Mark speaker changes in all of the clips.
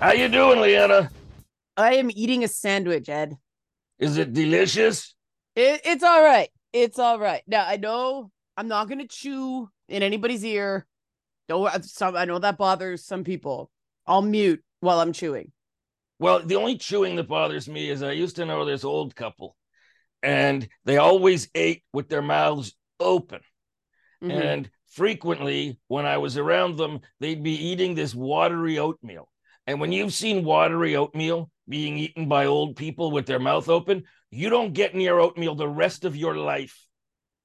Speaker 1: How you doing, Liana?
Speaker 2: I am eating a sandwich, Ed.
Speaker 1: Is it delicious?
Speaker 2: It, it's all right. It's all right. Now I know I'm not gonna chew in anybody's ear. Don't some I know that bothers some people. I'll mute while I'm chewing.
Speaker 1: Well, the only chewing that bothers me is I used to know this old couple, and they always ate with their mouths open.
Speaker 2: Mhm.
Speaker 1: And frequently, when I was around them, they'd be eating this watery oatmeal. And when you've seen watery oatmeal being eaten by old people with their mouth open, you don't get near oatmeal the rest of your life.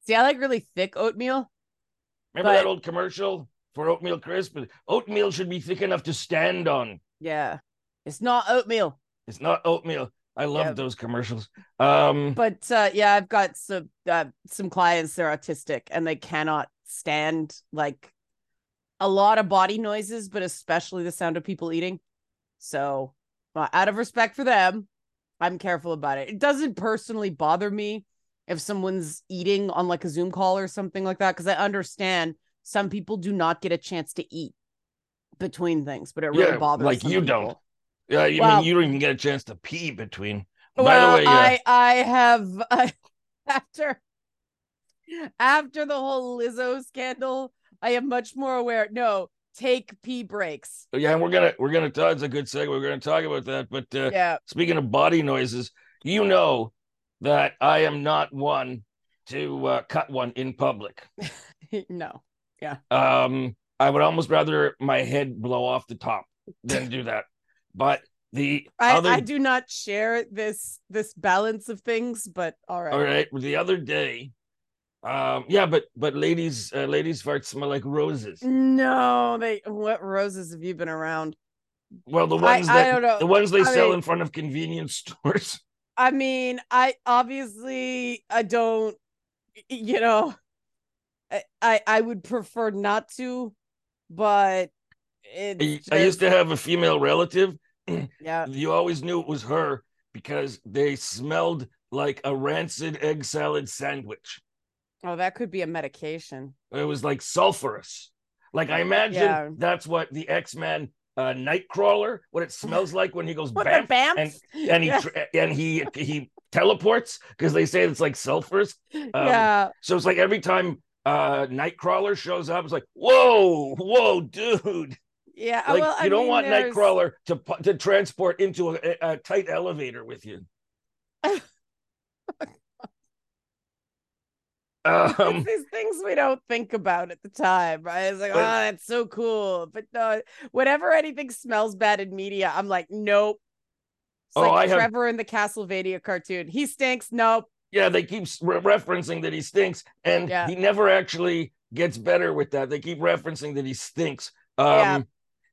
Speaker 2: See, I like really thick oatmeal.
Speaker 1: Remember that old commercial for oatmeal crisp? Oatmeal should be thick enough to stand on.
Speaker 2: Yeah. It's not oatmeal.
Speaker 1: It's not oatmeal. I love
Speaker 2: Yeah.
Speaker 1: those commercials. Um,
Speaker 2: But uh yeah, I've got some uh, some clients they're autistic and they cannot stand like a lot of body noises, but especially the sound of people eating. So, uh, out of respect for them, I'm careful about it. It doesn't personally bother me if someone's eating on like a Zoom call or something like that because I understand some people do not get a chance to eat between things, but it really
Speaker 1: Yeah,
Speaker 2: bothers
Speaker 1: like you don't. Yeah, you
Speaker 2: Well-
Speaker 1: mean you don't even get a chance to pee between.
Speaker 2: well,
Speaker 1: By the way, uh,
Speaker 2: I I have I, after after the whole Lizzo scandal, I am much more aware. No, take pee breaks.
Speaker 1: yeah, and we're gonna we're gonna talk. It's a good segue. We're gonna talk about that. But uh,
Speaker 2: Yeah,
Speaker 1: speaking of body noises, you know that I am not one to uh, cut one in public.
Speaker 2: no. Yeah.
Speaker 1: Um, I would almost rather my head blow off the top than do that. But the
Speaker 2: I,
Speaker 1: other
Speaker 2: I do not share this this balance of things, but all right.
Speaker 1: all right, the other day, um, yeah, but but ladies, uh, ladies' farts smell like roses.
Speaker 2: No, they what roses have you been around?
Speaker 1: Well, the ones
Speaker 2: I
Speaker 1: that
Speaker 2: know.
Speaker 1: the ones they
Speaker 2: I
Speaker 1: sell
Speaker 2: mean-
Speaker 1: in front of convenience stores.
Speaker 2: I mean, I obviously I don't you know I I, I would prefer not to, but it's
Speaker 1: I, I used to have a female relative.
Speaker 2: Yeah.
Speaker 1: You always knew it was her because they smelled like a rancid egg salad sandwich.
Speaker 2: Oh, that could be a medication.
Speaker 1: It was like sulfurous. Like I imagine
Speaker 2: Yeah.
Speaker 1: that's what the X Men uh, Nightcrawler, what it smells like when he goes bam, and and he
Speaker 2: Yeah.
Speaker 1: and he he teleports because they say it's like sulfurous. Um,
Speaker 2: yeah.
Speaker 1: So it's like every time uh Nightcrawler shows up, it's like whoa, whoa, dude.
Speaker 2: Yeah.
Speaker 1: Like
Speaker 2: well,
Speaker 1: you don't
Speaker 2: mean,
Speaker 1: want
Speaker 2: there's-
Speaker 1: Nightcrawler to to transport into a, a tight elevator with you. um,
Speaker 2: these things we don't think about at the time, right? It's like, oh, that's so cool. But no, whenever anything smells bad in media, I'm like, nope. It's
Speaker 1: Oh,
Speaker 2: like
Speaker 1: I have-
Speaker 2: Trevor in the Castlevania cartoon. He stinks. Nope.
Speaker 1: yeah, they keep re- referencing that he stinks, and
Speaker 2: Yeah.
Speaker 1: he never actually gets better with that. They keep referencing that he stinks. Um,
Speaker 2: Yeah.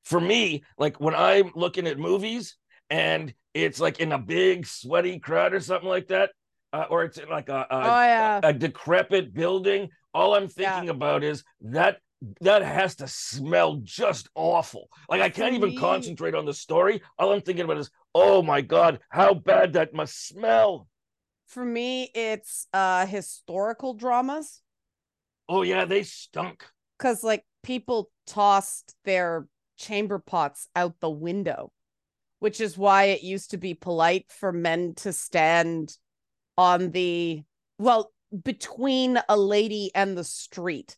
Speaker 1: For me, like when I'm looking at movies and it's like in a big sweaty crowd or something like that, uh, or it's in like a, a,
Speaker 2: oh yeah.
Speaker 1: a decrepit building, all I'm
Speaker 2: Yeah.
Speaker 1: thinking about is that that has to smell just awful. Like I can't even concentrate on the story. All I'm thinking about is, oh my god, how bad that must smell.
Speaker 2: For me, it's uh historical dramas.
Speaker 1: Oh yeah, they stunk.
Speaker 2: because like people tossed their chamber pots out the window which is why it used to be polite for men to stand on the well between a lady and the street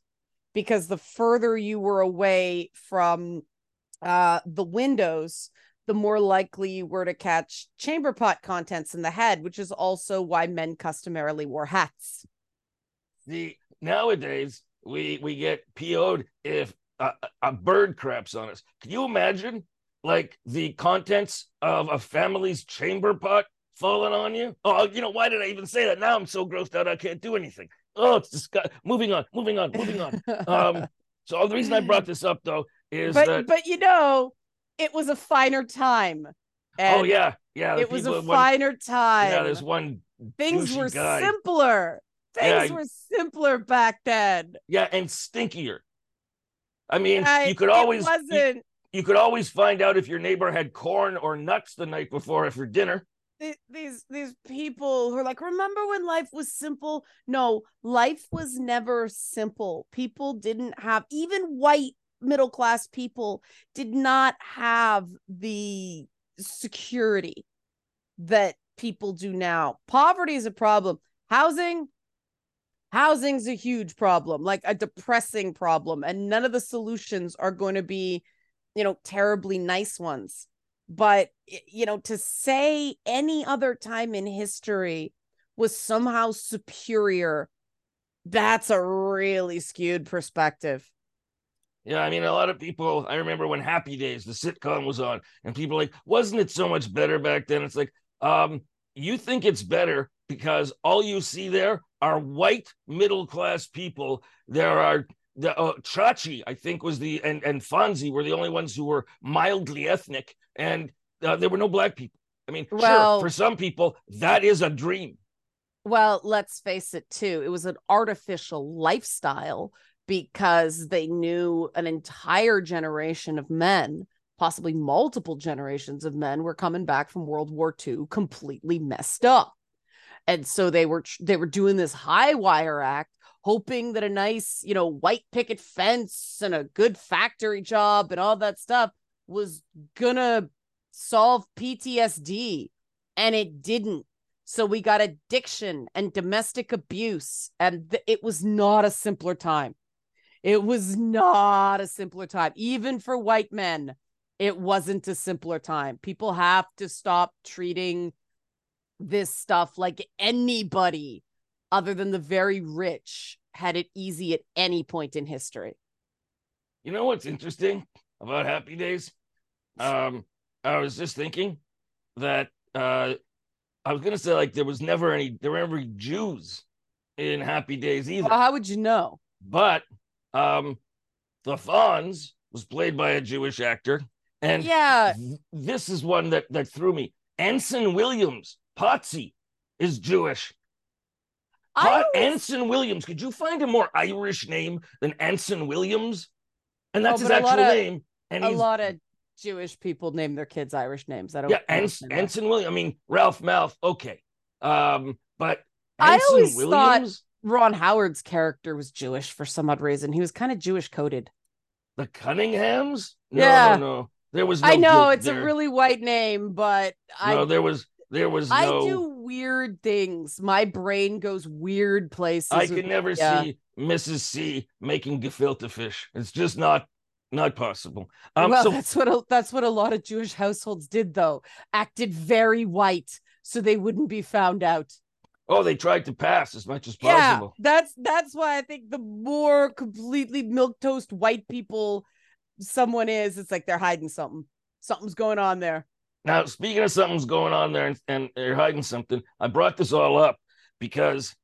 Speaker 2: because the further you were away from uh the windows the more likely you were to catch chamber pot contents in the head which is also why men customarily wore hats.
Speaker 1: The nowadays we we get PO'd if a, a bird craps on us. Can you imagine like the contents of a family's chamber pot falling on you? Oh, you know why did I even say that? Now I'm so grossed out I can't do anything. Oh, it's disgusting. Moving on, moving on, moving on. Um, so the reason I brought this up though is
Speaker 2: but
Speaker 1: that
Speaker 2: but you know it was a finer time
Speaker 1: oh yeah, yeah,
Speaker 2: it was a
Speaker 1: one-
Speaker 2: finer time
Speaker 1: yeah, there's one
Speaker 2: things were
Speaker 1: guy.
Speaker 2: simpler things
Speaker 1: I-
Speaker 2: were simpler back then
Speaker 1: yeah, and stinkier. I mean,
Speaker 2: I-
Speaker 1: you could always you- you could always find out if your neighbor had corn or nuts the night before for dinner.
Speaker 2: these these people who are like remember when life was simple? No life was never simple. People didn't have even white middle class people did not have the security that people do now. Poverty is a problem. Housing housing's a huge problem like a depressing problem and none of the solutions are going to be you know terribly nice ones but you know to say any other time in history was somehow superior that's a really skewed perspective
Speaker 1: yeah, I mean, a lot of people. I remember when Happy Days, the sitcom, was on, and people like, wasn't it so much better back then? It's like, um, you think it's better because all you see there are white middle class people. There are the uh, Chachi, I think, was the and and Fonzie were the only ones who were mildly ethnic, and uh, there were no black people. I mean, well, sure, for some people that is a dream.
Speaker 2: Well, let's face it, too. It was an artificial lifestyle because they knew an entire generation of men, possibly multiple generations of men, were coming back from World War II completely messed up. And so they were they were doing this high wire act hoping that a nice, you know, white picket fence and a good factory job and all that stuff was gonna solve PTSD. And it didn't. So we got addiction and domestic abuse. And th- it was not a simpler time. It was not a simpler time. Even for white men, it wasn't a simpler time. People have to stop treating this stuff like anybody other than the very rich had it easy at any point in history.
Speaker 1: You know what's interesting about Happy Days? Um, I was just thinking that uh, I was gonna say like there was never any there were never Jews in Happy Days either.
Speaker 2: Well, how would you know?
Speaker 1: But um, the Fonz was played by a Jewish actor, and
Speaker 2: yeah,
Speaker 1: th- this is one that that threw me. Anson Williams, Potsy, is Jewish. Hot Anson Williams. Could you find a more Irish name than Anson Williams? And that's oh, his actual of, name. And
Speaker 2: a lot of Jewish people name their kids Irish names. I don't.
Speaker 1: Yeah, Anson, Anson Williams. I mean Ralph Malph. Okay, um, but Anson I always Williams? thought
Speaker 2: Ron Howard's character was Jewish for some odd reason. He was kind of Jewish coded.
Speaker 1: The Cunninghams? No, yeah. no, no. There was. No
Speaker 2: I know it's there. a really white name, but
Speaker 1: no, I, there was there was no.
Speaker 2: I do weird things. My brain goes weird places.
Speaker 1: I can never yeah. see Mrs. C making gefilte fish. It's just not not possible.
Speaker 2: Um, well, so- that's what a, that's what a lot of Jewish households did, though. Acted very white so they wouldn't be found out.
Speaker 1: Oh, they tried to pass as much as possible.
Speaker 2: Yeah, that's that's why I think the more completely milk toast white people someone is, it's like they're hiding something. Something's going on there.
Speaker 1: Now, speaking of something's going on there and, and they're hiding something, I brought this all up because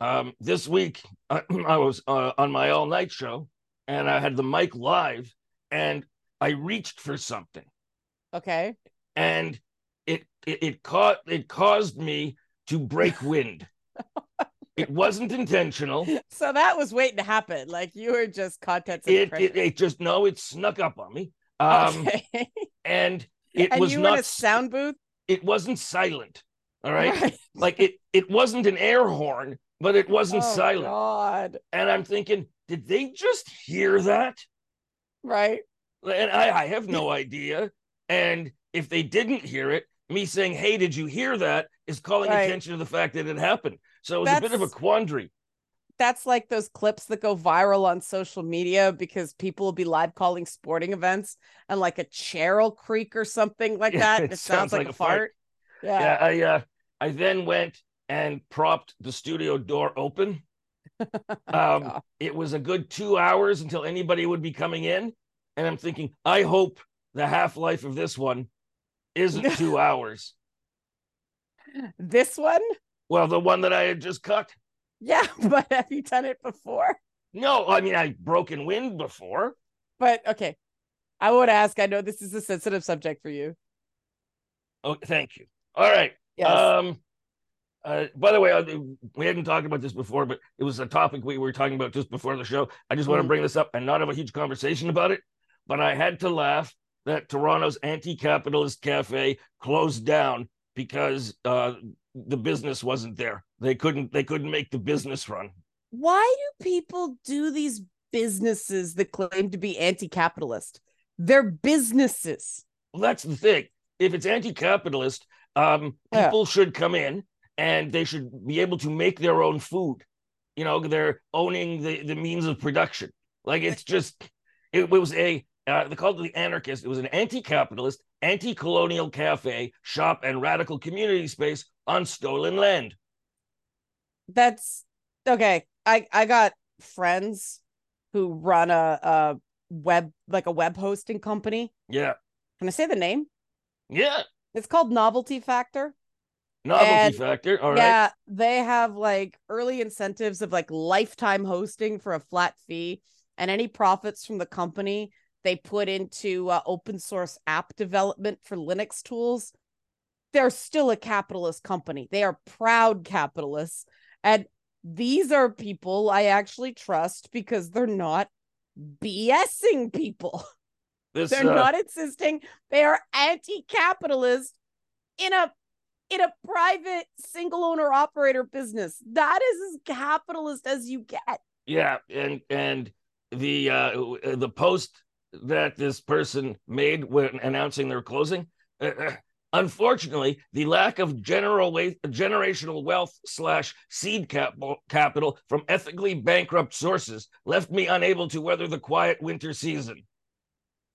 Speaker 1: um, this week I, I was uh, on my all night show and I had the mic live and I reached for something.
Speaker 2: Okay.
Speaker 1: And it it it caught it caused me to break wind. it wasn't intentional.
Speaker 2: So that was waiting to happen. Like you were just content.
Speaker 1: It, it, it just no, it snuck up on me. Um, okay. and it
Speaker 2: and
Speaker 1: was
Speaker 2: you
Speaker 1: not in
Speaker 2: a sound booth.
Speaker 1: It wasn't silent. All right? right. like it it wasn't an air horn, but it wasn't oh, silent.
Speaker 2: God.
Speaker 1: And I'm thinking, did they just hear that?
Speaker 2: Right.
Speaker 1: And I, I have no idea. And if they didn't hear it, me saying, Hey, did you hear that? is calling right. attention to the fact that it happened. So it was That's... a bit of a quandary
Speaker 2: that's like those clips that go viral on social media because people will be live calling sporting events and like a chair will creak or something like that. it, it, sounds, sounds like, like, a fart. fart.
Speaker 1: Yeah. yeah. I uh, I then went and propped the studio door open. um, it was a good two hours until anybody would be coming in. And I'm thinking, I hope the half life of this one isn't two hours.
Speaker 2: This one?
Speaker 1: Well, the one that I had just cut.
Speaker 2: Yeah, but have you done it before?
Speaker 1: No, I mean I've broken wind before.
Speaker 2: But okay. I would ask, I know this is a sensitive subject for you.
Speaker 1: Oh, thank you. All right. Yes. Um uh, by the way, uh, we hadn't talked about this before, but it was a topic we were talking about just before the show. I just want to mm. bring this up and not have a huge conversation about it, but I had to laugh that Toronto's anti-capitalist cafe closed down because uh, the business wasn't there. They couldn't they couldn't make the business run.
Speaker 2: Why do people do these businesses that claim to be anti-capitalist? They're businesses.
Speaker 1: Well, that's the thing. If it's anti-capitalist, um,
Speaker 2: Yeah.
Speaker 1: people should come in and they should be able to make their own food. You know, they're owning the, the means of production. Like it's just, it was a, uh, they called it the anarchist. It was an anti-capitalist, anti-colonial cafe, shop, and radical community space on stolen land.
Speaker 2: That's okay. I I got friends who run a, a web like a web hosting company.
Speaker 1: Yeah,
Speaker 2: Can I say the name?
Speaker 1: yeah.
Speaker 2: It's called Novelty Factor.
Speaker 1: Novelty
Speaker 2: And-
Speaker 1: factor. All right.
Speaker 2: yeah, they have like early incentives of like lifetime hosting for a flat fee, and any profits from the company they put into uh, open source app development for Linux tools. They're still a capitalist company. They are proud capitalists, and these are people I actually trust because they're not BSing people.
Speaker 1: This,
Speaker 2: They're
Speaker 1: uh,
Speaker 2: not insisting they are anti-capitalist in a in a private single owner operator business. That is as capitalist as you get.
Speaker 1: Yeah, and and the uh the post that this person made when announcing their closing, uh, unfortunately, the lack of general wa- generational wealth slash seed capital capital from ethically bankrupt sources left me unable to weather the quiet winter season.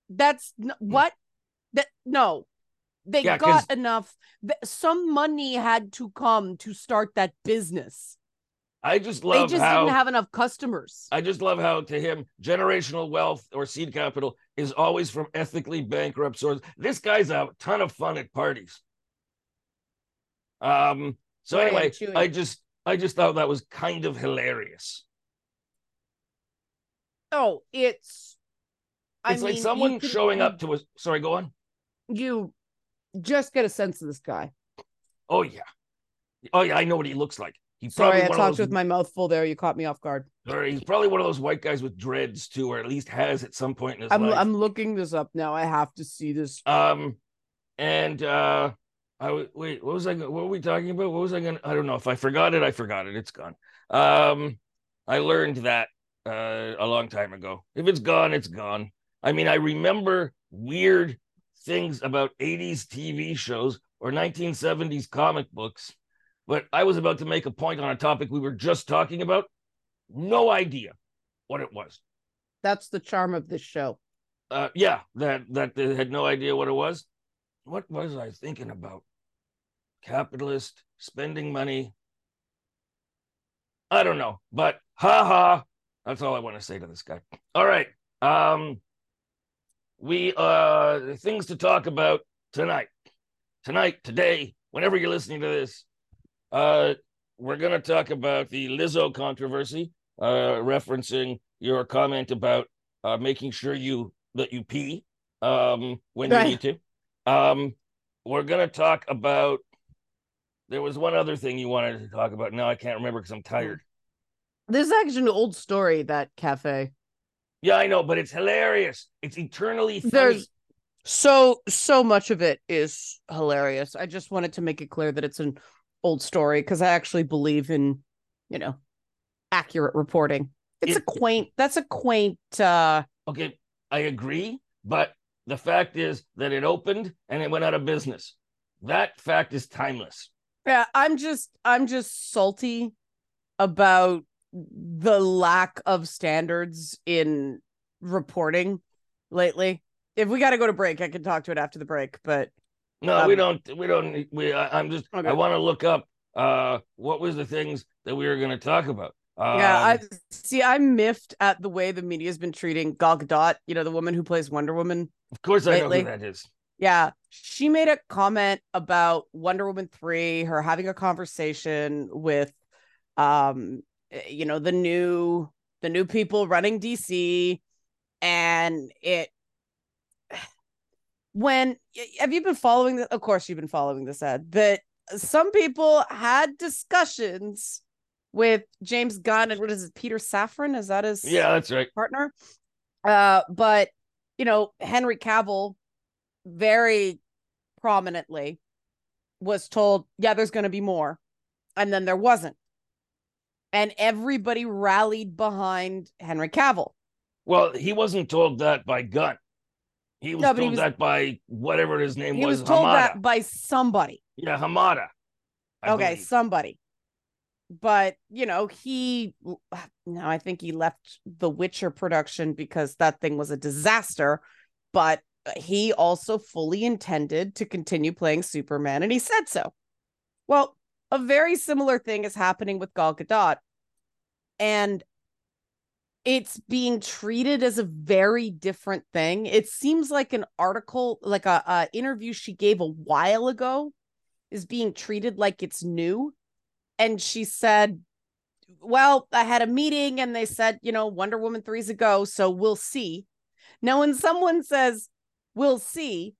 Speaker 2: That's n- what that no. They
Speaker 1: Hmm. Yeah,
Speaker 2: got enough. Some money had to come to start that business.
Speaker 1: I just love They
Speaker 2: just
Speaker 1: how
Speaker 2: didn't have enough customers.
Speaker 1: I just love how to him generational wealth or seed capital is always from ethically bankrupt sources. This guy's a ton of fun at parties. Um. So
Speaker 2: Sorry,
Speaker 1: anyway. I just I just thought that was kind of hilarious.
Speaker 2: oh, it's. I
Speaker 1: It's like
Speaker 2: mean, you
Speaker 1: someone
Speaker 2: can-
Speaker 1: showing up to us. Sorry, go on.
Speaker 2: You just get a sense of this guy.
Speaker 1: Oh yeah, oh yeah. I know what he looks like.
Speaker 2: Sorry, I talked
Speaker 1: those.
Speaker 2: with my mouth full there. You caught me off guard.
Speaker 1: or he's probably one of those white guys with dreads too, or at least has at some point in his
Speaker 2: I'm
Speaker 1: life.
Speaker 2: I'm looking this up now. I have to see this.
Speaker 1: Um, and uh, I w- wait. What was I? What were we talking about? What was I gonna? I don't know. If I forgot it, I forgot it. It's gone. Um, I learned that uh a long time ago. If it's gone, it's gone. I mean, I remember weird things about 80s TV shows or 1970s comic books, but I was about to make a point on a topic we were just talking about. No idea what it was.
Speaker 2: That's the charm of this show.
Speaker 1: uh yeah that that they had no idea what it was what was i thinking about capitalist spending money i don't know but ha ha that's all i want to say to this guy all right um we uh things to talk about tonight tonight today whenever you're listening to this uh we're going to talk about the lizzo controversy uh referencing your comment about uh making sure you that you pee um when
Speaker 2: Right.
Speaker 1: you need to um we're going to talk about there was one other thing you wanted to talk about now i can't remember because i'm tired
Speaker 2: This is actually an old story. That cafe.
Speaker 1: yeah i know but it's hilarious it's eternally funny.
Speaker 2: There's so so much of it is hilarious. I just wanted to make it clear that it's an old story because I actually believe in, you know, accurate reporting. It's a quaint. That's a quaint. uh
Speaker 1: Okay, I agree, but the fact is that it opened and it went out of business. That fact is timeless.
Speaker 2: Yeah, I'm just I'm just salty about the lack of standards in reporting lately. If we got to go to break, I can talk to it after the break, but
Speaker 1: No, we
Speaker 2: Um,
Speaker 1: don't. We don't. We. I, I'm just.
Speaker 2: Okay.
Speaker 1: I want to look up. Uh, what was the things that we were going to talk about? Um,
Speaker 2: yeah, I see I'm miffed at the way the media's been treating Gal Gadot, you know, the woman who plays Wonder Woman.
Speaker 1: of course I know who that is.
Speaker 2: Yeah, she made a comment about Wonder Woman 3, her having a conversation with um eh, you know, the new the new people running DC and it when have you been following the, of course you've been following this ad that some people had discussions with James Gunn and what is it Peter Safran is that his
Speaker 1: Yeah, that's right.
Speaker 2: partner. Uh, but you know, Henry Cavill very prominently was told, yeah, there's going to be more. And then there wasn't. And everybody rallied behind Henry Cavill.
Speaker 1: Well, he wasn't told that by Gunn. He was
Speaker 2: No,
Speaker 1: told
Speaker 2: he was-
Speaker 1: that by whatever his name
Speaker 2: He
Speaker 1: was.
Speaker 2: He was told
Speaker 1: Hamada.
Speaker 2: that by somebody.
Speaker 1: Yeah, Hamada. I
Speaker 2: okay,
Speaker 1: believe.
Speaker 2: somebody. But, you know, he now I think he left the Witcher production because that thing was a disaster, but he also fully intended to continue playing Superman and he said so. Well, a very similar thing is happening with Gal Gadot. And it's being treated as a very different thing. It seems like an article, like a, a interview she gave a while ago is being treated like it's new. And she said, Well, I had a meeting and they said, you know, Wonder Woman 3's a go, so we'll see. Now, when someone says, We'll see,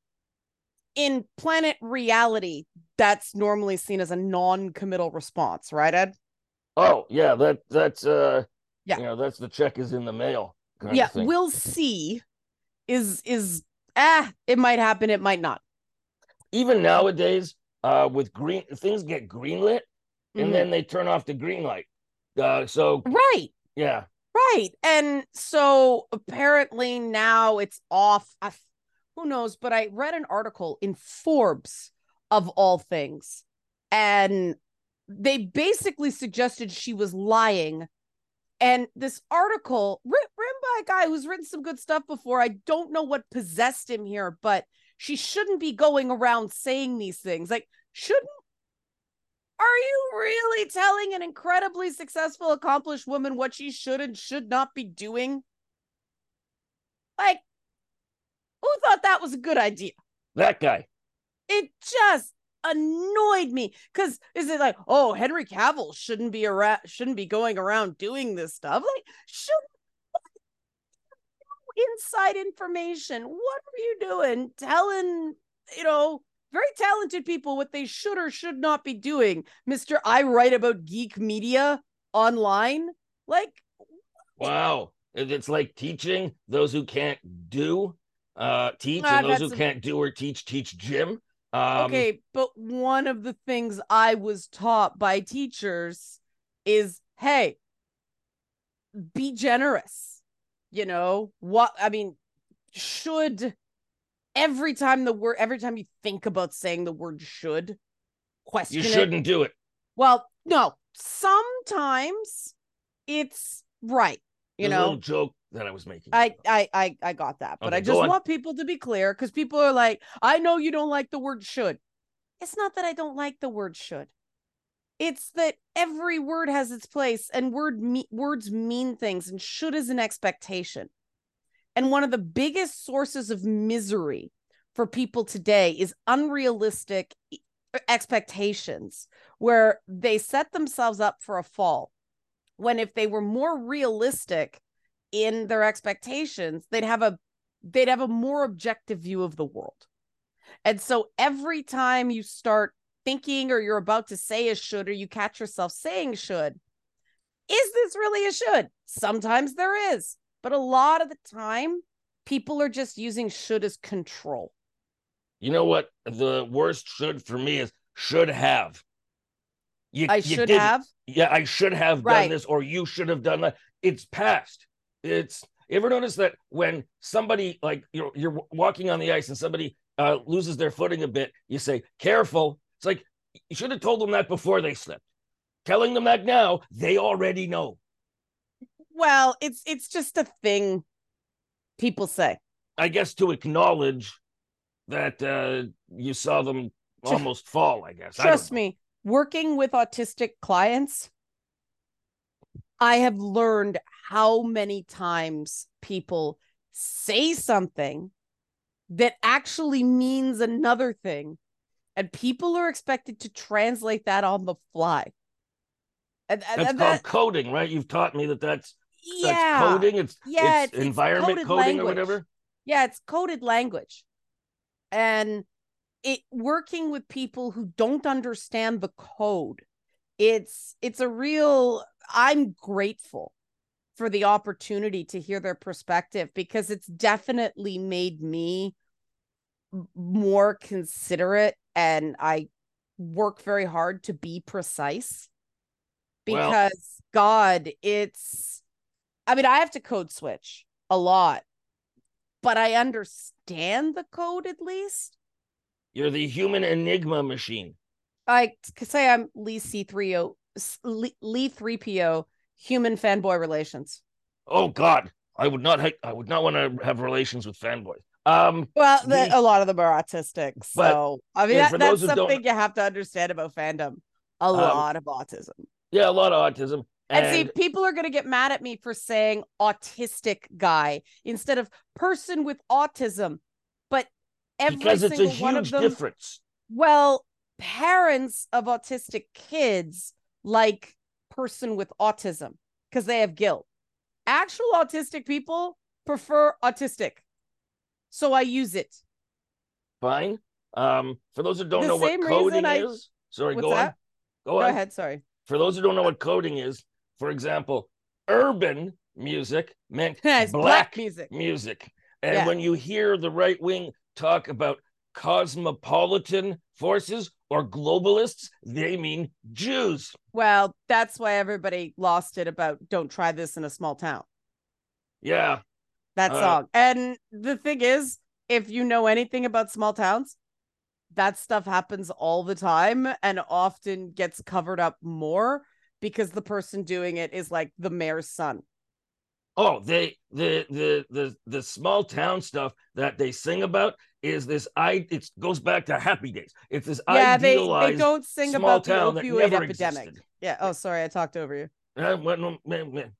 Speaker 2: in planet reality, that's normally seen as a non committal response, right, Ed?
Speaker 1: Oh, yeah, that that's uh
Speaker 2: Yeah.
Speaker 1: you know, that's the check is in the mail.
Speaker 2: yeah, we'll see is is ah, it might happen, it might not.
Speaker 1: even nowadays, uh with green things get greenlit and
Speaker 2: Mhm.
Speaker 1: then they turn off the green light. Uh so
Speaker 2: right.
Speaker 1: yeah.
Speaker 2: Right. And so apparently now it's off. I, who knows? But I read an article in Forbes of all things. And they basically suggested she was lying. And this article, writ- written by a guy who's written some good stuff before, I don't know what possessed him here, but she shouldn't be going around saying these things. Like, shouldn't are you really telling an incredibly successful, accomplished woman what she should and should not be doing? Like, who thought that was a good idea?
Speaker 1: That guy.
Speaker 2: It just annoyed me because is it like, oh, Henry Cavill shouldn't be around, shouldn't be going around doing this stuff? Like, should inside information? What are you doing? Telling, you know, very talented people what they should or should not be doing. Mister, I write about geek media online. Like,
Speaker 1: Wow. It's like teaching those who can't do uh teach and those who
Speaker 2: some-
Speaker 1: can't do or teach teach Jim. Um
Speaker 2: okay, but one of the things I was taught by teachers is hey, be generous. You know, what I mean, should every time the word every time you think about saying the word should question
Speaker 1: you shouldn't do it.
Speaker 2: Well, no, sometimes it's right. You
Speaker 1: a
Speaker 2: know,
Speaker 1: joke that I was making.
Speaker 2: I I I I got that, but
Speaker 1: Okay,
Speaker 2: I just
Speaker 1: on.
Speaker 2: want people to be clear because people are like, I know you don't like the word should. It's not that I don't like the word should. It's that every word has its place, and word me- words mean things, and should is an expectation. And one of the biggest sources of misery for people today is unrealistic expectations, where they set themselves up for a fall. When if they were more realistic in their expectations, they'd have a they'd have a more objective view of the world. And so every time you start thinking or you're about to say a should or you catch yourself saying should, is this really a should? Sometimes there is, but a lot of the time people are just using should as control.
Speaker 1: You know what? The worst should for me is should have. You,
Speaker 2: I
Speaker 1: you
Speaker 2: should
Speaker 1: didn't.
Speaker 2: have.
Speaker 1: Yeah, I should have done this, or you should have done that. It's past. It's you ever notice that when somebody like you're you're walking on the ice and somebody uh, loses their footing a bit, you say, careful. It's like you should have told them that before they slipped. Telling them that now, they already know.
Speaker 2: Well, it's it's just a thing people say.
Speaker 1: I guess to acknowledge that uh, you saw them almost fall, I guess.
Speaker 2: Trust
Speaker 1: know.
Speaker 2: me, working with autistic clients, I have learned how many times people say something that actually means another thing, and people are expected to translate that on the fly. And, and-
Speaker 1: That's
Speaker 2: and
Speaker 1: called
Speaker 2: that-
Speaker 1: coding, right? You've taught me that that's
Speaker 2: yeah,
Speaker 1: that's coding. It's
Speaker 2: Yeah,
Speaker 1: it's,
Speaker 2: it's-
Speaker 1: environment coding or
Speaker 2: language.
Speaker 1: whatever.
Speaker 2: Yeah, it's coded language. And it working with people who don't understand the code. It's it's a real I'm grateful for the opportunity to hear their perspective because it's definitely made me more considerate and I work very hard to be precise
Speaker 1: Well-
Speaker 2: because God, it's I mean, I have to code switch a lot, but I understand the code at least.
Speaker 1: You're the human enigma machine.
Speaker 2: I could say I'm Lee C3O Lee, Lee 3PO human fanboy relations.
Speaker 1: Oh God, I would not. Ha- I would not want to have relations with fanboys. Um,
Speaker 2: Well, the,
Speaker 1: The-
Speaker 2: a lot of them are autistic. So, I mean, that, that's
Speaker 1: those who don't-
Speaker 2: something you have to understand about fandom. A
Speaker 1: Um,
Speaker 2: lot of autism.
Speaker 1: yeah, a lot of autism.
Speaker 2: And,
Speaker 1: And,
Speaker 2: see, people are going to get mad at me for saying autistic guy instead of person with autism. But every
Speaker 1: because it's a
Speaker 2: single one of them,
Speaker 1: difference.
Speaker 2: well, parents of autistic kids like person with autism because they have guilt. Actual autistic people prefer autistic. So I use it.
Speaker 1: Fine. Um, for those who don't
Speaker 2: The
Speaker 1: know what coding
Speaker 2: I-
Speaker 1: is, sorry,
Speaker 2: What's
Speaker 1: go
Speaker 2: that?
Speaker 1: on. Go,
Speaker 2: Go
Speaker 1: on.
Speaker 2: ahead. Sorry.
Speaker 1: For those who don't know what coding is, for example, urban music meant
Speaker 2: it's
Speaker 1: black,
Speaker 2: music.
Speaker 1: music. And
Speaker 2: Yeah.
Speaker 1: when you hear the right wing talk about cosmopolitan forces or globalists, they mean Jews.
Speaker 2: Well, that's why everybody lost it about don't try this in a small town.
Speaker 1: Yeah.
Speaker 2: That
Speaker 1: Uh,
Speaker 2: song. And the thing is, if you know anything about small towns, that stuff happens all the time and often gets covered up more because the person doing it is like the mayor's son.
Speaker 1: Oh, they the the the the small town stuff that they sing about is this I it goes back to happy days. It's this
Speaker 2: yeah, they, they
Speaker 1: idealized
Speaker 2: don't sing
Speaker 1: small
Speaker 2: about the opioid
Speaker 1: never
Speaker 2: epidemic.
Speaker 1: existed.
Speaker 2: Yeah. Oh, sorry, I talked over you.
Speaker 1: What- no, man, man,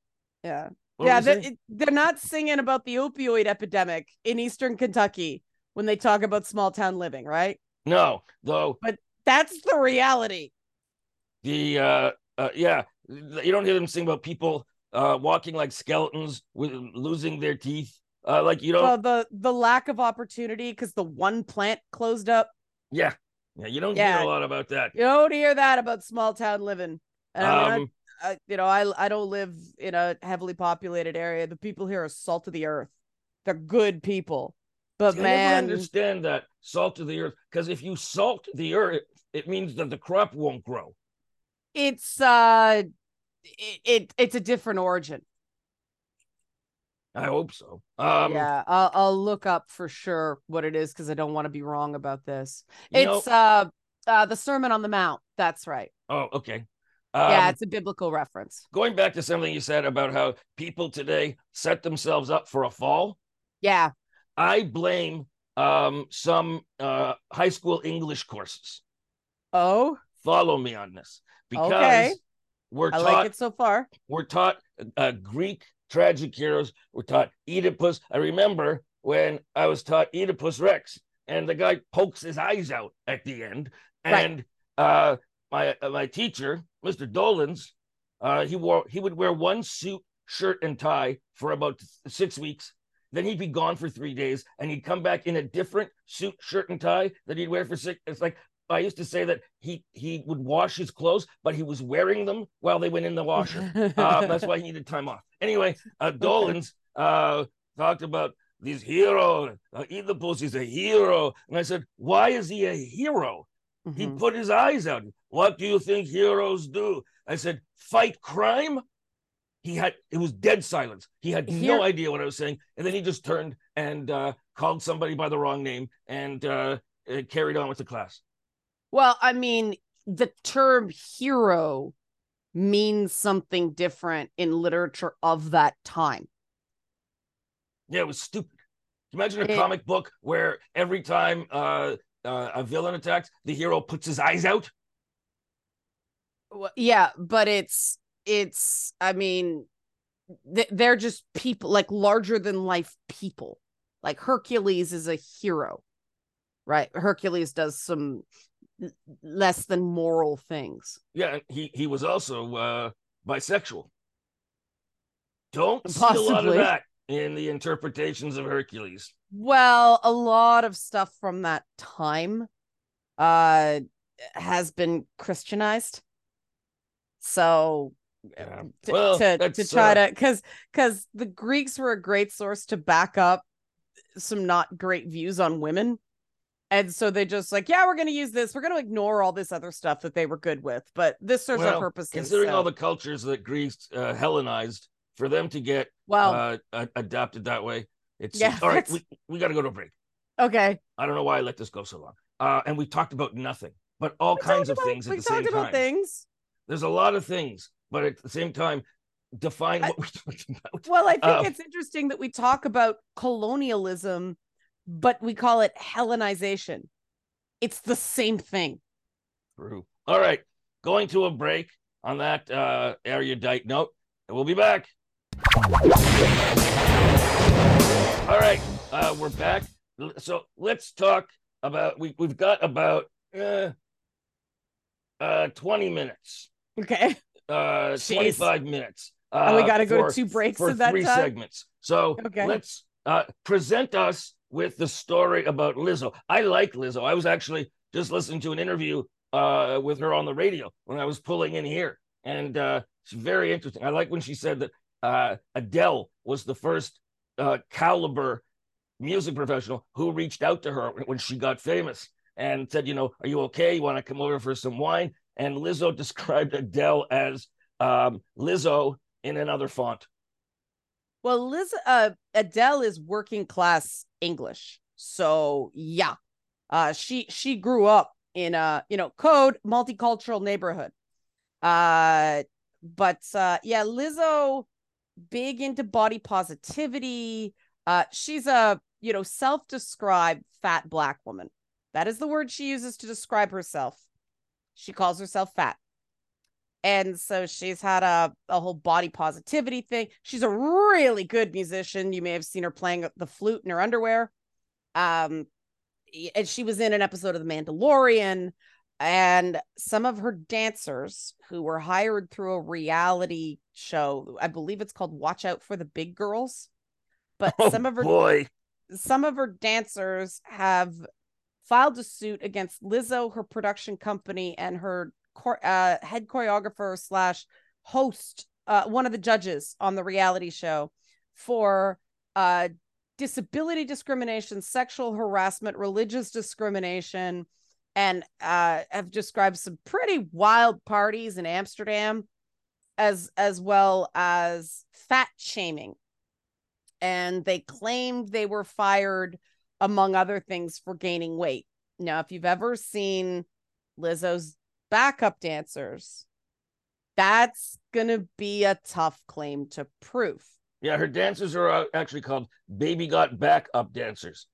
Speaker 2: Yeah.
Speaker 1: what
Speaker 2: yeah, they, they're not singing about the opioid epidemic in Eastern Kentucky when they talk about small town living, right?
Speaker 1: no, though But
Speaker 2: That's the reality.
Speaker 1: the uh, uh yeah, you don't hear them sing about people uh walking like skeletons with losing their teeth. Uh like you don't
Speaker 2: Well, the the lack of opportunity because the one plant closed up.
Speaker 1: yeah. Yeah, you don't
Speaker 2: Yeah.
Speaker 1: hear a lot about that.
Speaker 2: You don't hear that about small town living. And I mean,
Speaker 1: Um
Speaker 2: I, I, you know, I I don't live in a heavily populated area. The people here are salt of the earth. They're good people. But
Speaker 1: I
Speaker 2: man,
Speaker 1: understand that salt of the earth because if you salt the earth, it means that the crop won't grow.
Speaker 2: it's uh it, it it's a different origin.
Speaker 1: I hope so. Um,
Speaker 2: yeah, I'll I'll look up for sure what it is because I don't want to be wrong about this.
Speaker 1: you know-
Speaker 2: It's uh uh the Sermon on the Mount. That's right.
Speaker 1: oh, okay. Um,
Speaker 2: yeah, it's a biblical reference.
Speaker 1: going back to something you said about how people today set themselves up for a fall.
Speaker 2: Yeah.
Speaker 1: I blame um, some uh, high school English courses.
Speaker 2: Oh,
Speaker 1: Follow me on this because
Speaker 2: Okay.
Speaker 1: we're
Speaker 2: I
Speaker 1: taught
Speaker 2: like it so far.
Speaker 1: we're taught uh, Greek tragic heroes. We're taught Oedipus. I remember when I was taught Oedipus Rex, and the guy pokes his eyes out at the end.
Speaker 2: Right.
Speaker 1: And uh, my uh, my teacher, Mr. Dolans, uh, he wore he would wear one suit, shirt, and tie for about six weeks. Then he'd be gone for three days, and he'd come back in a different suit, shirt, and tie that he'd wear for six. It's like I used to say that he he would wash his clothes, but he was wearing them while they went in the washer. Uh, that's why he needed time off. Anyway, uh, Dolans uh, talked about this hero. Uh, Oedipus is a hero. And I said, why is he a hero? He
Speaker 2: Mhm.
Speaker 1: put his eyes out. What do you think heroes do? I said, fight crime? He had, it was dead silence. He had
Speaker 2: Here-
Speaker 1: no idea what I was saying. And then he just turned and uh, called somebody by the wrong name and uh, uh, carried on with the class.
Speaker 2: Well, I mean, the term hero means something different in literature of that time.
Speaker 1: Yeah, it was stupid. Imagine a
Speaker 2: It-
Speaker 1: comic book where every time uh, uh, a villain attacks, the hero puts his eyes out.
Speaker 2: Well, Yeah, but it's it's I mean th- they're just people like larger than life people. Like Hercules is a hero. Right? Hercules does some less than moral things.
Speaker 1: Yeah, he he was also uh, bisexual. Don't see a lot of
Speaker 2: Possibly.
Speaker 1: that in the interpretations of Hercules.
Speaker 2: Well, a lot of stuff from that time uh has been Christianized. So
Speaker 1: Yeah.
Speaker 2: to
Speaker 1: Well,
Speaker 2: to, to try
Speaker 1: uh,
Speaker 2: to because because the Greeks were a great source to back up some not great views on women. And so they just like, yeah, we're going to use this. We're going to ignore all this other stuff that they were good with, but this serves
Speaker 1: Well,
Speaker 2: our purposes.
Speaker 1: Considering
Speaker 2: so-
Speaker 1: all the cultures that Greece uh, Hellenized, for them to get
Speaker 2: well,
Speaker 1: uh, adapted that way, it's
Speaker 2: Yeah,
Speaker 1: all right. We, we got to go to a break.
Speaker 2: okay.
Speaker 1: I don't know why I let this go so long. Uh, and we talked about nothing, but all
Speaker 2: We
Speaker 1: kinds of
Speaker 2: about-
Speaker 1: things at the same
Speaker 2: talked about
Speaker 1: time.
Speaker 2: things.
Speaker 1: There's a lot of things, but at the same time, define
Speaker 2: I-
Speaker 1: what we talked about.
Speaker 2: Well, I think
Speaker 1: Uh,
Speaker 2: it's interesting that we talk about colonialism, but we call it Hellenization. It's the same thing.
Speaker 1: True. All right, going to a break on that uh, erudite note, and we'll be back. All right, uh, we're back. So let's talk about we we've got about uh, uh, twenty minutes,
Speaker 2: Okay.
Speaker 1: uh,
Speaker 2: Jeez.
Speaker 1: twenty five minutes. Uh,
Speaker 2: And we got to go
Speaker 1: for-
Speaker 2: to two breaks
Speaker 1: for three
Speaker 2: time.
Speaker 1: segments. So
Speaker 2: Okay.
Speaker 1: let's uh, present us with the story about Lizzo. I like Lizzo. I was actually just listening to an interview uh, with her on the radio when I was pulling in here, and uh, it's very interesting. I like when she said that uh, Adele was the first uh, caliber music professional who reached out to her when she got famous and said, "You know, are you okay? You want to come over for some wine?" And Lizzo described Adele as um, Lizzo in another font.
Speaker 2: Well, Liz, uh, Adele is working class English, so yeah, uh, she she grew up in a you know code multicultural neighborhood, uh, but uh, yeah, Lizzo, big into body positivity. Uh, she's a you know self-described fat black woman. That is the word she uses to describe herself. She calls herself fat. And so she's had a, a whole body positivity thing. She's a really good musician. You may have seen her playing the flute in her underwear. Um, and she was in an episode of The Mandalorian. And some of her dancers who were hired through a reality show, I believe it's called Watch Out for the Big Girls. But
Speaker 1: Oh
Speaker 2: some of her
Speaker 1: boy.
Speaker 2: some of her dancers have filed a suit against Lizzo, her production company, and her uh, head choreographer slash host, uh, one of the judges on the reality show, for uh, disability discrimination, sexual harassment, religious discrimination, and uh, have described some pretty wild parties in Amsterdam, as as well as fat shaming and they claimed they were fired among other things for gaining weight. Now, if you've ever seen Lizzo's backup dancers, that's going to be a tough claim to prove.
Speaker 1: Yeah, her dancers are uh, actually called baby got Backup dancers.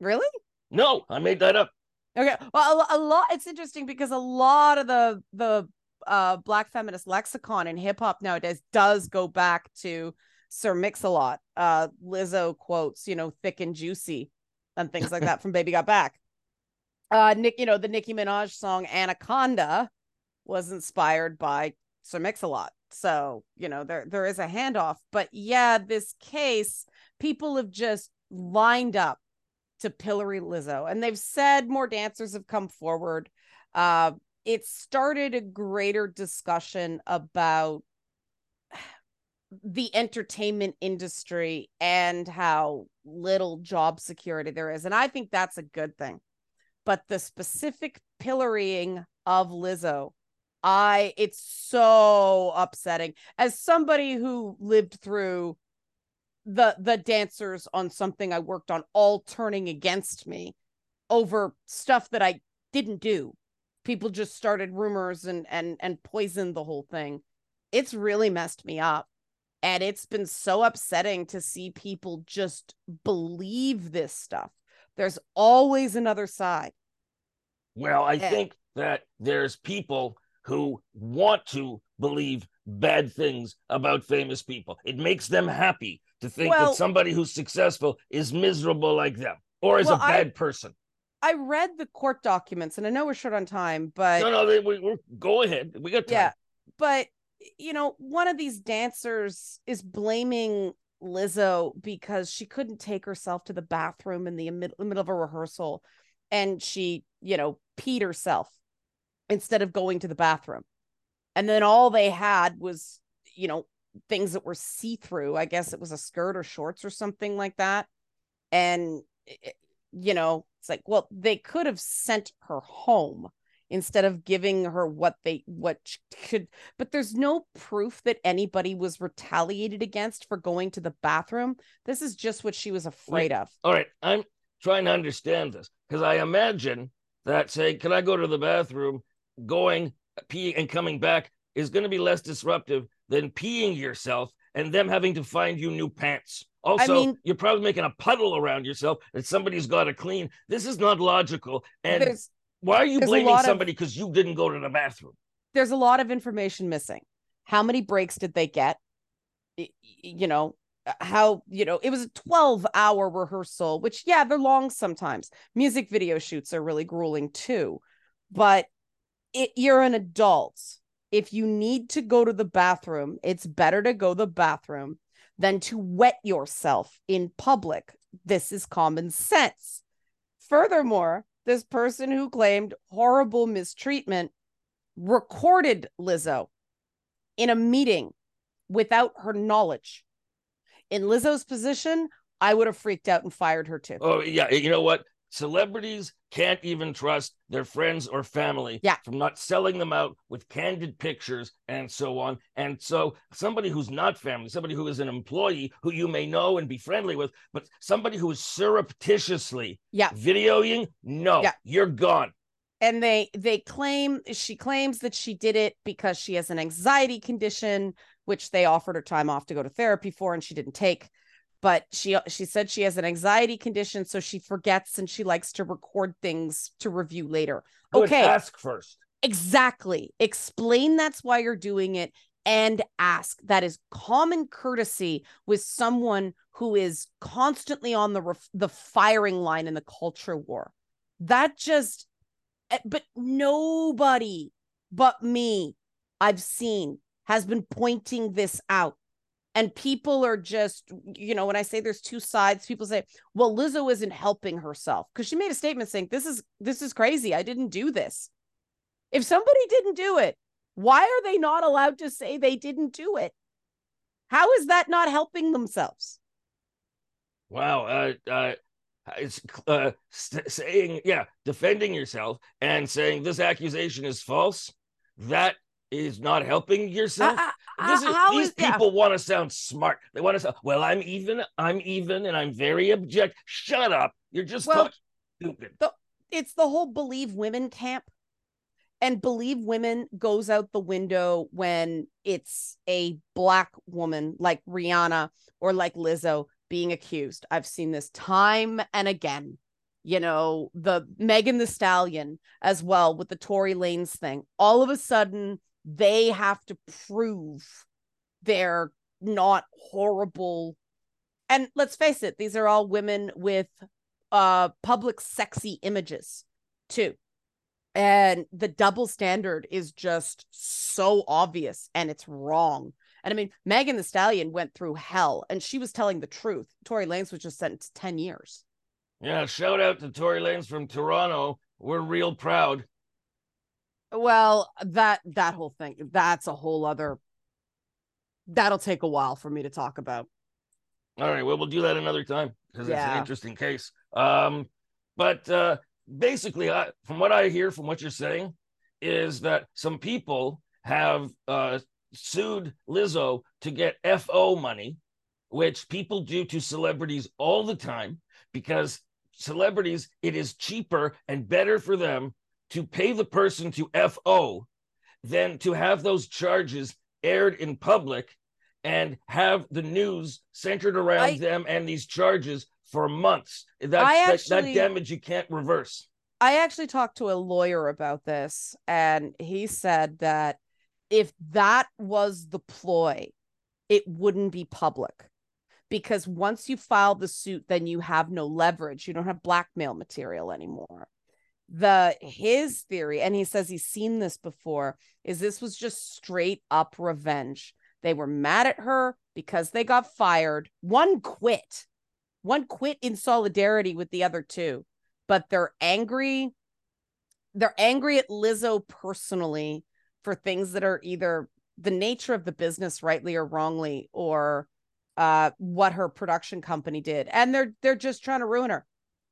Speaker 2: Really?
Speaker 1: No, I made that up.
Speaker 2: Okay. Well, a, a lot it's interesting because a lot of the the uh black feminist lexicon in hip hop nowadays does go back to Sir Mix-a-Lot. Uh Lizzo quotes, you know, thick and juicy and things like that from Baby Got Back. Uh Nick, you know, the Nicki Minaj song Anaconda was inspired by Sir Mix-a-Lot. So, you know, there there is a handoff, but yeah, this case people have just lined up to pillory Lizzo, and they've said more dancers have come forward. Uh, it started a greater discussion about the entertainment industry and how little job security there is, and I think that's a good thing. But the specific pillorying of Lizzo, I it's so upsetting. As somebody who lived through the the dancers on something I worked on all turning against me over stuff that I didn't do. People just started rumors and and and poisoned the whole thing. It's really messed me up. And it's been so upsetting to see people just believe this stuff. There's always another side.
Speaker 1: Well, I
Speaker 2: Yeah.
Speaker 1: think that there's people who want to believe bad things about famous people. It makes them happy to think
Speaker 2: Well-
Speaker 1: that somebody who's successful is miserable like them or is
Speaker 2: Well,
Speaker 1: a
Speaker 2: I-
Speaker 1: bad person.
Speaker 2: I read the court documents and I know we're short on time, but
Speaker 1: No, no, they, we, we go ahead. We got time.
Speaker 2: Yeah. But you know, one of these dancers is blaming Lizzo because she couldn't take herself to the bathroom in the mid- middle of a rehearsal and she, you know, peed herself instead of going to the bathroom. And then all they had was, you know, things that were see-through. I guess it was a skirt or shorts or something like that. And it- you know, It's like, well, they could have sent her home instead of giving her what they what could but there's no proof that anybody was retaliated against for going to the bathroom this is just what she was afraid
Speaker 1: Wait,
Speaker 2: of
Speaker 1: All right, I'm trying to understand this because I imagine that say, can I go to the bathroom, going, peeing, and coming back is going to be less disruptive than peeing yourself and them having to find you new pants. Also,
Speaker 2: mean-
Speaker 1: you're probably making a puddle around yourself that somebody's got to clean. This is not logical. And why are you blaming somebody because you didn't go to the bathroom?
Speaker 2: there's a lot of information missing how many breaks did they get you know Uh, how you know it was a 12 hour rehearsal which yeah they're long sometimes. Music video shoots are really grueling too but it, you're an adult. If you need to go to the bathroom it's better to go to the bathroom than to wet yourself in public. This is common sense. Furthermore this person who claimed horrible mistreatment recorded Lizzo in a meeting without her knowledge. In Lizzo's position, I would have freaked out and fired her too.
Speaker 1: Oh, yeah. You know what? Celebrities can't even trust their friends or family
Speaker 2: Yeah.
Speaker 1: from not selling them out with candid pictures and so on. And so, somebody who's not family, somebody who is an employee who you may know and be friendly with, but somebody who is surreptitiously
Speaker 2: Yeah.
Speaker 1: videoing, no,
Speaker 2: Yeah.
Speaker 1: you're gone.
Speaker 2: And they they claim she claims that she did it because she has an anxiety condition, which they offered her time off to go to therapy for, and she didn't take. But she she said she has an anxiety condition, so she forgets and she likes to record things to review later.
Speaker 1: Good,
Speaker 2: Okay.
Speaker 1: ask first.
Speaker 2: Exactly. Explain that's why you're doing it and ask. That is common courtesy with someone who is constantly on the ref- the firing line in the culture war. That just eh, but nobody but me I've seen has been pointing this out. And people are just, you know, when I say there's two sides, people say, well, Lizzo isn't helping herself because she made a statement saying, this is this is crazy. I didn't do this. If somebody didn't do it, why are they not allowed to say they didn't do it? How is that not helping themselves?
Speaker 1: Wow. Uh, uh, it's uh, st- saying, yeah, defending yourself and saying this accusation is false. That is not helping yourself. This is,
Speaker 2: how
Speaker 1: these
Speaker 2: is- yeah.
Speaker 1: people want to sound smart. They want to sound, well, I'm even, I'm even, and I'm very object. Shut up. You're just
Speaker 2: Well,
Speaker 1: stupid.
Speaker 2: it's the whole believe women camp and believe women goes out the window when it's a black woman like rihanna or like lizzo being accused i've seen this time and again you know the Megan Thee Stallion as well with the Tory Lanez thing all of a sudden they have to prove they're not horrible. And let's face it these are all women with uh public sexy images too. And the double standard is just so obvious and it's wrong. And i mean Megan Thee Stallion went through hell and she was telling the truth. Tory lanez was just sentenced to 10 years.
Speaker 1: Yeah, shout out to Tory Lanez from Toronto. We're real proud.
Speaker 2: Well that that whole thing that's a whole other that'll take a while for me to talk about
Speaker 1: All right, well, we'll do that another time because it's an interesting case. Um, but uh, basically, I, from what I hear, from what you're saying, is that some people have uh, sued Lizzo to get FO money, which people do to celebrities all the time because celebrities, it is cheaper and better for them to pay the person to FO than to have those charges aired in public and have the news centered around
Speaker 2: I-
Speaker 1: them and these charges for months. That's
Speaker 2: I
Speaker 1: that, that damage you can't reverse.
Speaker 2: I actually talked to a lawyer about this, and he said that if that was the ploy, it wouldn't be public. Because once you file the suit, then you have no leverage. You don't have blackmail material anymore. The his theory, and he says he's seen this before, is this was just straight up revenge. They were mad at her because they got fired. One quit. One quit in solidarity with the other two but they're angry. They're angry at Lizzo personally for things that are either the nature of the business, rightly or wrongly, or uh, what her production company did, and they're they're just trying to ruin her.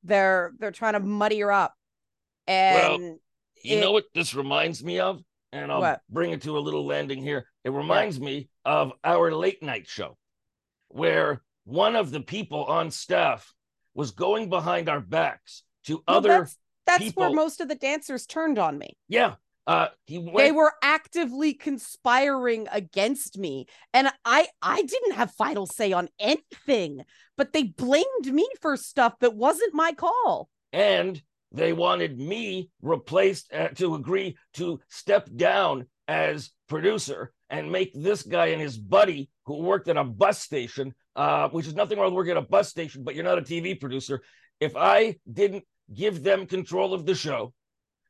Speaker 2: They're they're trying to muddy her up. And
Speaker 1: You
Speaker 2: It-
Speaker 1: know what this reminds me of? And I'll
Speaker 2: What?
Speaker 1: bring it to a little landing here. It reminds me of our late night show, where one of the people on staff was going behind our backs to
Speaker 2: well,
Speaker 1: other.
Speaker 2: that's that's where most of the dancers turned on me.
Speaker 1: Yeah. Uh, he went.
Speaker 2: they were actively conspiring against me and i i didn't have final say on anything but they blamed me for stuff that wasn't my call
Speaker 1: and they wanted me replaced uh, to agree to step down as producer and make this guy and his buddy who worked at a bus station uh, which is nothing wrong with working at a bus station but you're not a tv producer. If i didn't give them control of the show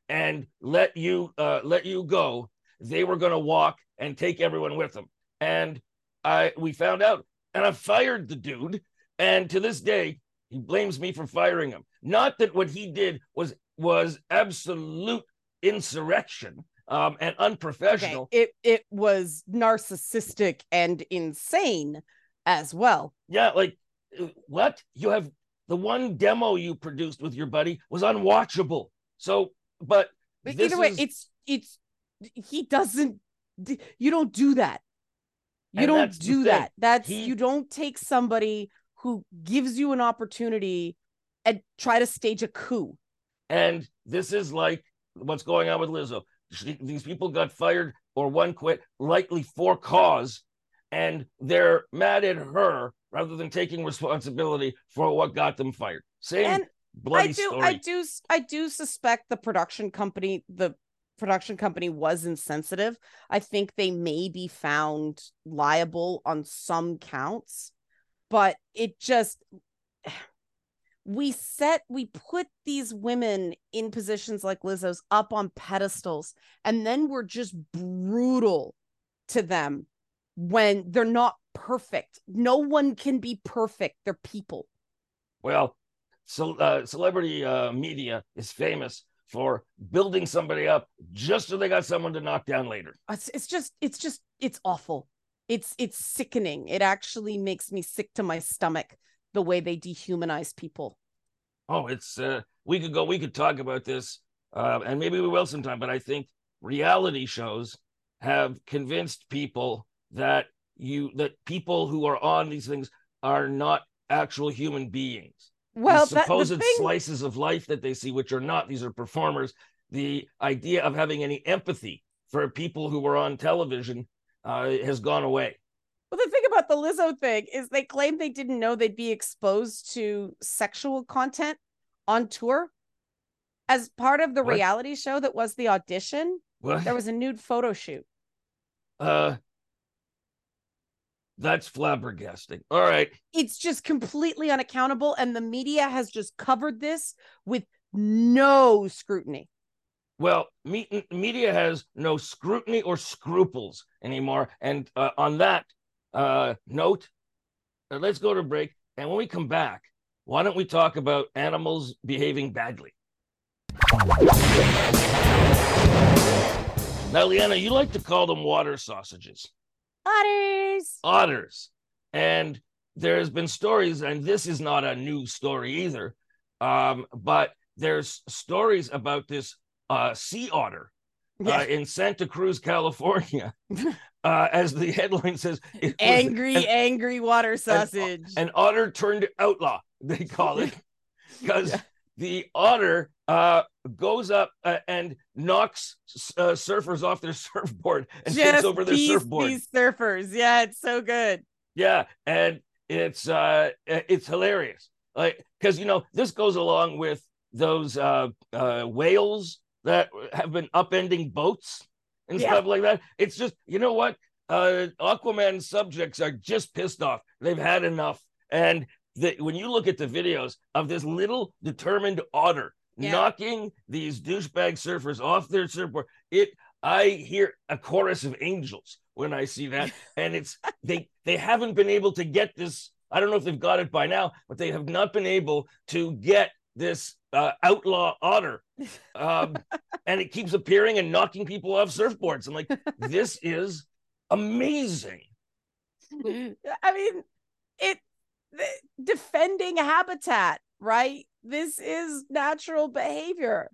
Speaker 1: and let you uh, let you go they were going to walk and take everyone with them. And i we found out and i fired the dude. And to this day he blames me for firing him. Not that what he did was was absolute insurrection um, and
Speaker 2: okay
Speaker 1: unprofessional.
Speaker 2: it it was narcissistic and insane as well
Speaker 1: Yeah, like uh, what you have the one demo you produced with your buddy was unwatchable. So, but
Speaker 2: but either way
Speaker 1: is-
Speaker 2: it's it's he doesn't you don't do that you
Speaker 1: And
Speaker 2: don't do that that's
Speaker 1: He-
Speaker 2: you don't take somebody who gives you an opportunity and try to stage a coup
Speaker 1: and this is like what's going on with Lizzo. She, these people got fired or one quit, likely for cause, and they're mad at her rather than taking responsibility for what got them fired. Same
Speaker 2: and
Speaker 1: bloody
Speaker 2: I do,
Speaker 1: story.
Speaker 2: I do, I do suspect the production company, the production company was insensitive. I think they may be found liable on some counts, but it just we set we put these women in positions like Lizzo's up on pedestals, and then we're just brutal to them when they're not perfect. No one can be perfect. They're people.
Speaker 1: Well, so uh, celebrity uh, media is famous for building somebody up just so they got someone to knock down later.
Speaker 2: it's, it's just it's just it's awful it's it's sickening it actually makes me sick to my stomach the way they dehumanize people
Speaker 1: Oh, it's uh, we could go, we could talk about this, uh, and maybe we will sometime. But I think reality shows have convinced people that you that people who are on these things are not actual human beings.
Speaker 2: well
Speaker 1: These
Speaker 2: that, the
Speaker 1: supposed
Speaker 2: thing,
Speaker 1: slices of life that they see, which are not, these are performers. The idea of having any empathy for people who were on television uh, has gone away.
Speaker 2: well, the thing about the lizzo thing is they claim they didn't know they'd be exposed to sexual content on tour as part of the
Speaker 1: What?
Speaker 2: reality show that was the audition
Speaker 1: What?
Speaker 2: there was a nude photo shoot
Speaker 1: uh, that's flabbergasting. All right.
Speaker 2: it's just completely unaccountable and the media has just covered this with no scrutiny
Speaker 1: Well, me- media has no scrutiny or scruples anymore. And uh, on that uh, note, uh, let's go to break. And when we come back, why don't we talk about animals behaving badly? Now, Liana, you like to call them water sausages,
Speaker 2: otters
Speaker 1: otters. And there's been stories, and this is not a new story either, um, but there's stories about this uh, sea otter uh, in Santa Cruz, California. uh, as the headline says,
Speaker 2: angry,
Speaker 1: an,
Speaker 2: angry water sausage.
Speaker 1: an otter turned outlaw, they call it, because the otter uh, goes up uh, and knocks uh, surfers off their surfboard and takes over their
Speaker 2: these,
Speaker 1: surfboard.
Speaker 2: These surfers, yeah, it's so good.
Speaker 1: Yeah, and it's uh, it's hilarious, like because you know this goes along with those uh, uh, whales that have been upending boats and
Speaker 2: Yeah.
Speaker 1: stuff like that. It's just you know what, uh, Aquaman subjects are just pissed off. They've had enough, and the, when you look at the videos of this little determined otter
Speaker 2: Yeah.
Speaker 1: knocking these douchebag surfers off their surfboard, it I hear a chorus of angels when I see that, and it's they they haven't been able to get this. I don't know if they've got it by now, but they have not been able to get this uh, outlaw otter, um, and it keeps appearing and knocking people off surfboards. I'm like, this is amazing.
Speaker 2: I mean, it the, defending habitat, right? this is natural behavior.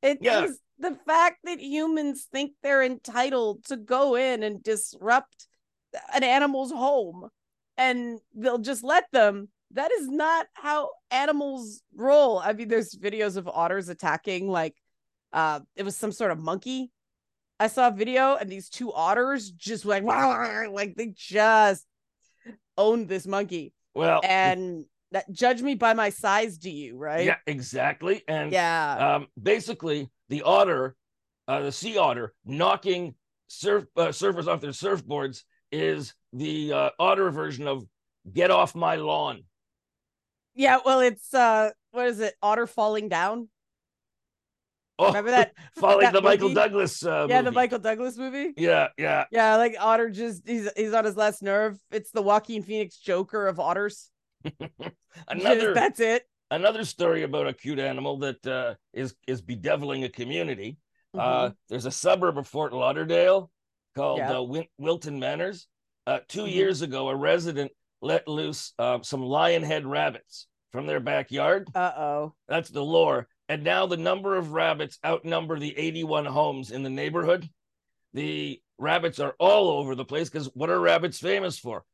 Speaker 2: It
Speaker 1: Yeah.
Speaker 2: is the fact that humans think they're entitled to go in and disrupt an animal's home and they'll just let them. That is not how animals roll. I mean, there's videos of otters attacking, like, uh, it was some sort of monkey. I saw a video and these two otters just like, like they just owned this monkey
Speaker 1: Well,
Speaker 2: and that judge me by my size do you right
Speaker 1: yeah, exactly. And
Speaker 2: yeah
Speaker 1: um, basically the otter, uh, the sea otter, knocking surf uh, surfers off their surfboards is the uh, otter version of "Get off my lawn."
Speaker 2: Yeah well it's uh what is it otter falling down
Speaker 1: Oh,
Speaker 2: remember that
Speaker 1: following
Speaker 2: that
Speaker 1: the Michael
Speaker 2: movie?
Speaker 1: Douglas. Uh,
Speaker 2: yeah the
Speaker 1: movie.
Speaker 2: michael douglas movie
Speaker 1: Yeah, yeah.
Speaker 2: yeah like otter just he's he's on his last nerve it's the joaquin phoenix joker of otters
Speaker 1: Another
Speaker 2: that's it
Speaker 1: another story about a cute animal that uh, is is bedeviling a community. Uh,
Speaker 2: Mhm.
Speaker 1: there's a suburb of Fort Lauderdale called
Speaker 2: Yeah.
Speaker 1: uh, Win- Wilton Manors. Uh, 2
Speaker 2: Mhm.
Speaker 1: years ago, a resident let loose uh, some lion head rabbits from their backyard.
Speaker 2: uh-oh
Speaker 1: That's the lore. And now the number of rabbits outnumber the 81 homes in the neighborhood. The rabbits are all over the place because what are rabbits famous for?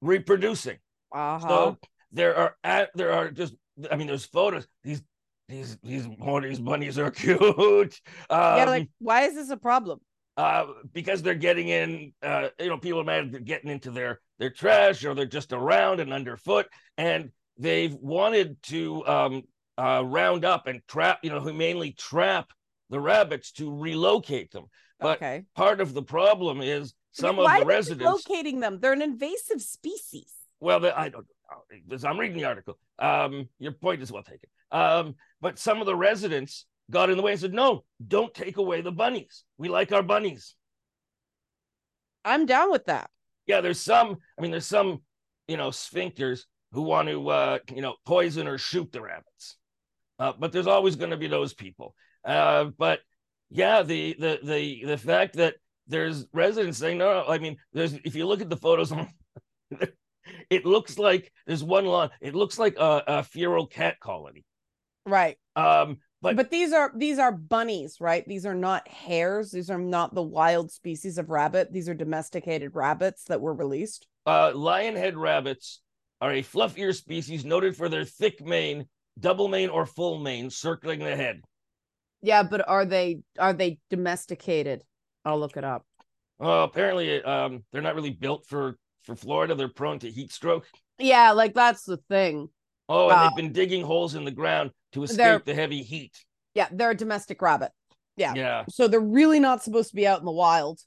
Speaker 1: Reproducing.
Speaker 2: uh-huh
Speaker 1: So there are at there are just I mean there's photos. These these these oh, these bunnies are cute. Um,
Speaker 2: yeah like why is this a problem
Speaker 1: uh, because they're getting in. Uh, you know, people are mad they're getting into their their trash or they're just around and underfoot, and they've wanted to um, uh, round up and trap. You know, humanely trap the rabbits to relocate them. But
Speaker 2: okay
Speaker 1: part of the problem is some of the
Speaker 2: they
Speaker 1: residents.
Speaker 2: locating them they're an invasive species
Speaker 1: Well, the, I don't I'm reading the article. Um, your point is well taken. Um, but some of the residents got in the way and said, "No, don't take away the bunnies. We like our bunnies."
Speaker 2: i'm down with that
Speaker 1: Yeah, there's some. I mean, there's some, you know, sphincters who want to, uh, you know, poison or shoot the rabbits. Uh, but there's always going to be those people. Uh, but yeah, the the the the fact that there's residents saying no. I mean, there's if you look at the photos, it looks like there's one lawn. It looks like a, a feral cat colony.
Speaker 2: right
Speaker 1: Um, but,
Speaker 2: but these are these are bunnies right? These are not hares. These are not the wild species of rabbit. These are domesticated rabbits that were released.
Speaker 1: Uh, lionhead rabbits are a fluffier species noted for their thick mane, double mane or full mane circling the head.
Speaker 2: yeah but are they are they domesticated? I'll look it up.
Speaker 1: Uh, apparently, um, they're not really built for for Florida. They're prone to heat stroke.
Speaker 2: yeah like that's the thing
Speaker 1: Oh, and
Speaker 2: Uh,
Speaker 1: they've been digging holes in the ground to escape the heavy heat.
Speaker 2: yeah they're a domestic rabbit Yeah.
Speaker 1: Yeah,
Speaker 2: so they're really not supposed to be out in the wild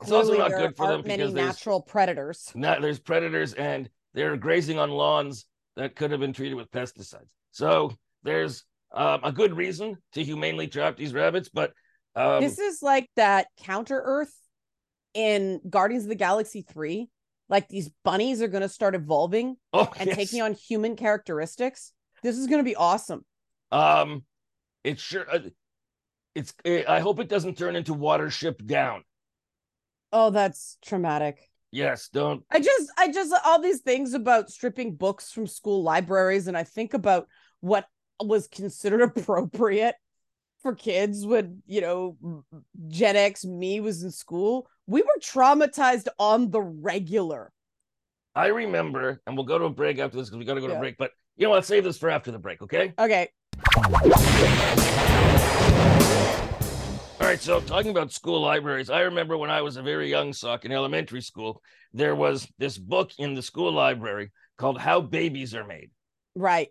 Speaker 1: it's also
Speaker 2: Clearly,
Speaker 1: not good for them
Speaker 2: many
Speaker 1: because there's
Speaker 2: natural predators
Speaker 1: not, there's predators and they're grazing on lawns that could have been treated with pesticides. So there's um, a good reason to humanely trap these rabbits, but um,
Speaker 2: this is like that counter earth in guardians of the galaxy 3 like these bunnies are going to start evolving
Speaker 1: oh,
Speaker 2: and
Speaker 1: yes.
Speaker 2: taking on human characteristics this is going to be awesome
Speaker 1: Um, it's sure. Uh, it's. eh, I hope it doesn't turn into Watership Down.
Speaker 2: oh that's traumatic
Speaker 1: Yes, don't.
Speaker 2: i just i just all these things about stripping books from school libraries and i think about what was considered appropriate for kids when you know gen x me was in school we were traumatized on the regular
Speaker 1: I remember, and we'll go to a break after this because we got to go to
Speaker 2: Yeah.
Speaker 1: break. But you know what? Save this for after the break, okay?
Speaker 2: okay
Speaker 1: All right. So talking about school libraries, I remember when I was a very young sock in elementary school, there was this book in the school library called "How Babies Are Made,"
Speaker 2: right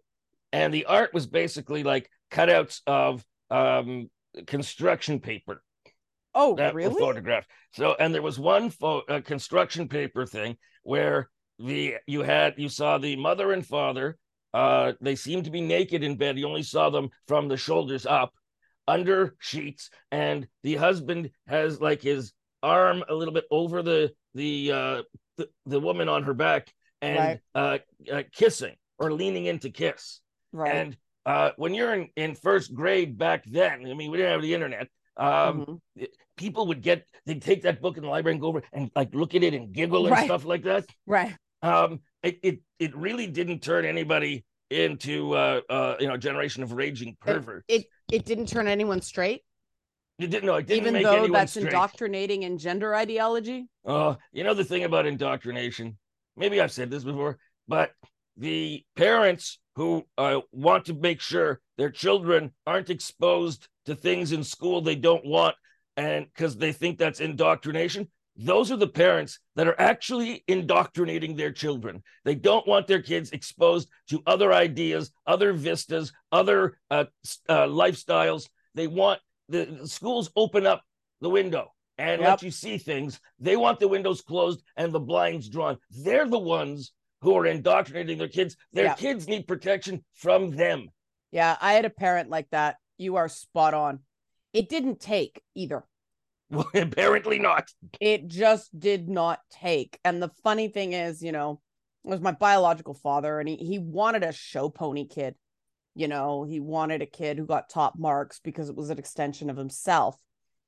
Speaker 1: and the art was basically like cutouts of um, construction paper
Speaker 2: oh
Speaker 1: that
Speaker 2: really
Speaker 1: photographed. So, and there was one pho- uh, construction paper thing where the you had you saw the mother and father. Uh, they seemed to be naked in bed. You only saw them from the shoulders up, under sheets, and the husband has like his arm a little bit over the the uh, the, the woman on her back and
Speaker 2: Right.
Speaker 1: uh, uh, kissing or leaning in to kiss.
Speaker 2: right
Speaker 1: And uh, when you're in, in first grade back then, I mean, we didn't have the internet. Um,
Speaker 2: Mhm.
Speaker 1: people would get they'd take that book in the library and go over and like look at it and giggle and
Speaker 2: Right.
Speaker 1: stuff like that
Speaker 2: right
Speaker 1: um it, it it really didn't turn anybody into uh, uh, you know a generation of raging perverts.
Speaker 2: It it didn't turn anyone straight,
Speaker 1: it didn't. No, it didn't
Speaker 2: even though that's
Speaker 1: straight.
Speaker 2: indoctrinating in gender ideology.
Speaker 1: Oh, you know the thing about indoctrination. Maybe I've said this before, but the parents who uh, want to make sure their children aren't exposed to things in school they don't want, and because they think that's indoctrination, those are the parents that are actually indoctrinating their children. They don't want their kids exposed to other ideas, other vistas, other uh, uh, lifestyles. They want the, the schools open up the window and
Speaker 2: Yep.
Speaker 1: let you see things. They want the windows closed and the blinds drawn. They're the ones who are indoctrinating their kids. Their
Speaker 2: Yeah.
Speaker 1: kids need protection from them.
Speaker 2: Yeah, I had a parent like that. You are spot on. It didn't take either.
Speaker 1: Well, apparently not.
Speaker 2: It just did not take. And the funny thing is, you know, it was my biological father, and he he wanted a show pony kid. You know, he wanted a kid who got top marks because it was an extension of himself.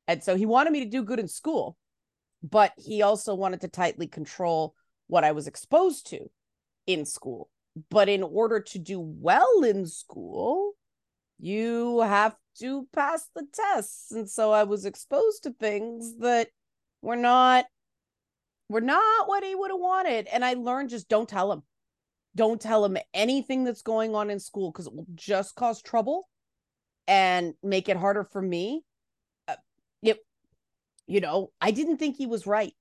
Speaker 2: And so he wanted me to do good in school, but he also wanted to tightly control what I was exposed to in school. But in order to do well in school, you have to pass the tests. And so I was exposed to things that were not were not what he would have wanted. And I learned just don't tell him. Don't tell him anything that's going on in school because it will just cause trouble and make it harder for me. Uh, it, you know, I didn't think he was right.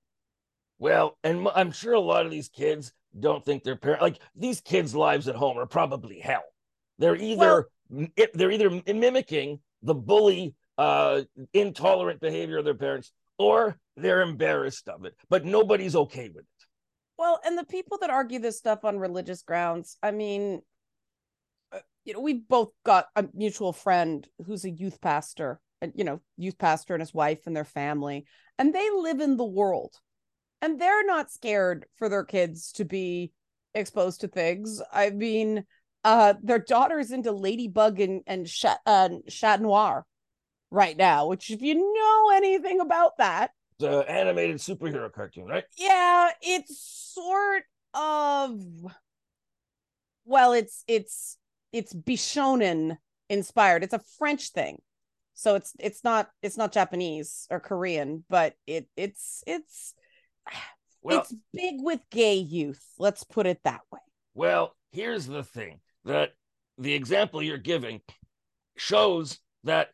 Speaker 1: Well, and I'm sure a lot of these kids don't think their parents like these kids' lives at home are probably hell. They're either it- they're either mimicking the bully, uh, intolerant behavior of their parents, or they're embarrassed of it. But nobody's okay with it.
Speaker 2: Well, and the people that argue this stuff on religious grounds, I mean, uh, you know, we've both got a mutual friend who's a youth pastor, and you know, youth pastor and his wife and their family, and they live in the world, and they're not scared for their kids to be exposed to things. I mean, uh, their daughter's into Ladybug and and Chat uh, Chat Noir right now, which if you know anything about that,
Speaker 1: the animated superhero cartoon, right?
Speaker 2: yeah it's sort of well it's it's it's bishonen inspired it's a french thing so it's it's not it's not japanese or korean but it it's it's
Speaker 1: Well,
Speaker 2: it's big with gay youth let's put it that way
Speaker 1: Well, here's the thing that the example you're giving shows that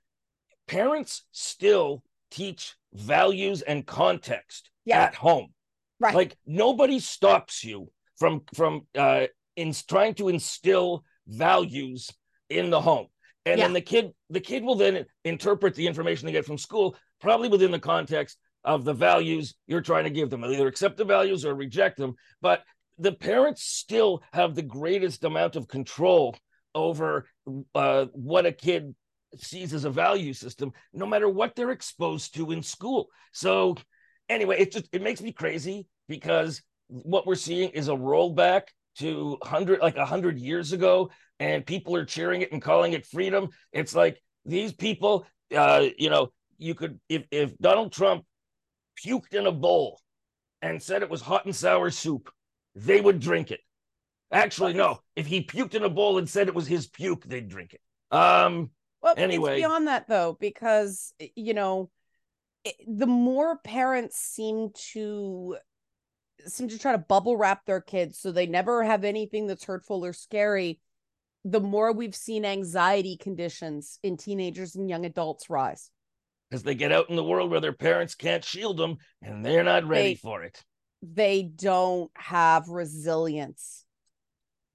Speaker 1: parents still teach values and context
Speaker 2: Yeah.
Speaker 1: at home.
Speaker 2: right
Speaker 1: Like nobody stops you from from uh in trying to instill values in the home. And
Speaker 2: Yeah.
Speaker 1: then the kid the kid will then interpret the information they get from school probably within the context of the values you're trying to give them. Either accept the values or reject them, but the parents still have the greatest amount of control over uh, what a kid sees as a value system, no matter what they're exposed to in school. So, anyway, it just it makes me crazy because what we're seeing is a rollback to hundred like a hundred years ago, and people are cheering it and calling it freedom. It's like these people, uh, you know, you could if if Donald Trump puked in a bowl and said it was hot and sour soup, they would drink it. Actually, no. If he puked in a bowl and said it was his puke, they'd drink it. Um,
Speaker 2: Well,
Speaker 1: Anyway.
Speaker 2: it's beyond that though, because you know, it, the more parents seem to seem to try to bubble wrap their kids so they never have anything that's hurtful or scary, the more we've seen anxiety conditions in teenagers and young adults rise.
Speaker 1: Because they get out in the world where their parents can't shield them and they're not ready
Speaker 2: They-
Speaker 1: for it.
Speaker 2: They don't have resilience.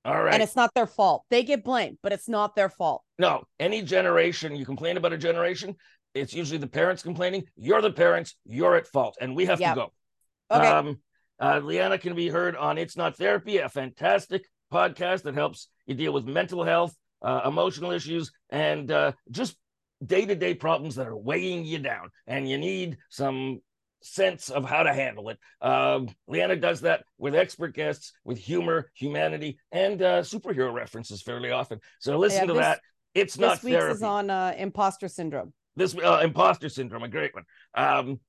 Speaker 1: All right.
Speaker 2: And it's not their fault. They get blamed, but it's not their fault.
Speaker 1: No, any generation, you complain about a generation, it's usually the parents complaining. You're the parents, you're at fault, and we have
Speaker 2: Yeah.
Speaker 1: to go.
Speaker 2: Okay.
Speaker 1: Um, uh, Liana can be heard on It's Not Therapy, a fantastic podcast that helps you deal with mental health, uh, emotional issues, and uh, just day to day problems that are weighing you down. And you need some sense of how to handle it. Um, Liana does that with expert guests, with humor, humanity, and uh, superhero references fairly often. So listen
Speaker 2: Yeah,
Speaker 1: to
Speaker 2: this-
Speaker 1: that. It's not therapy.
Speaker 2: this week's
Speaker 1: therapy
Speaker 2: is on uh, imposter syndrome.
Speaker 1: this uh, imposter syndrome, a great one. Um,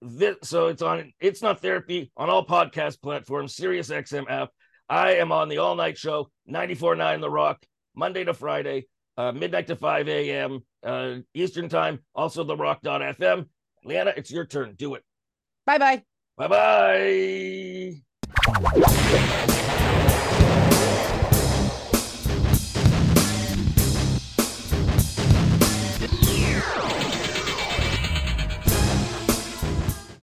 Speaker 1: this, so it's on. It's not therapy on all podcast platforms, Sirius XM app, I am on the all night show, 94.9 The Rock, Monday to Friday, uh, midnight to 5 a.m. Uh, Eastern Time, also the rock.fm. Liana, it's your turn. Do it.
Speaker 2: Bye bye.
Speaker 1: Bye bye.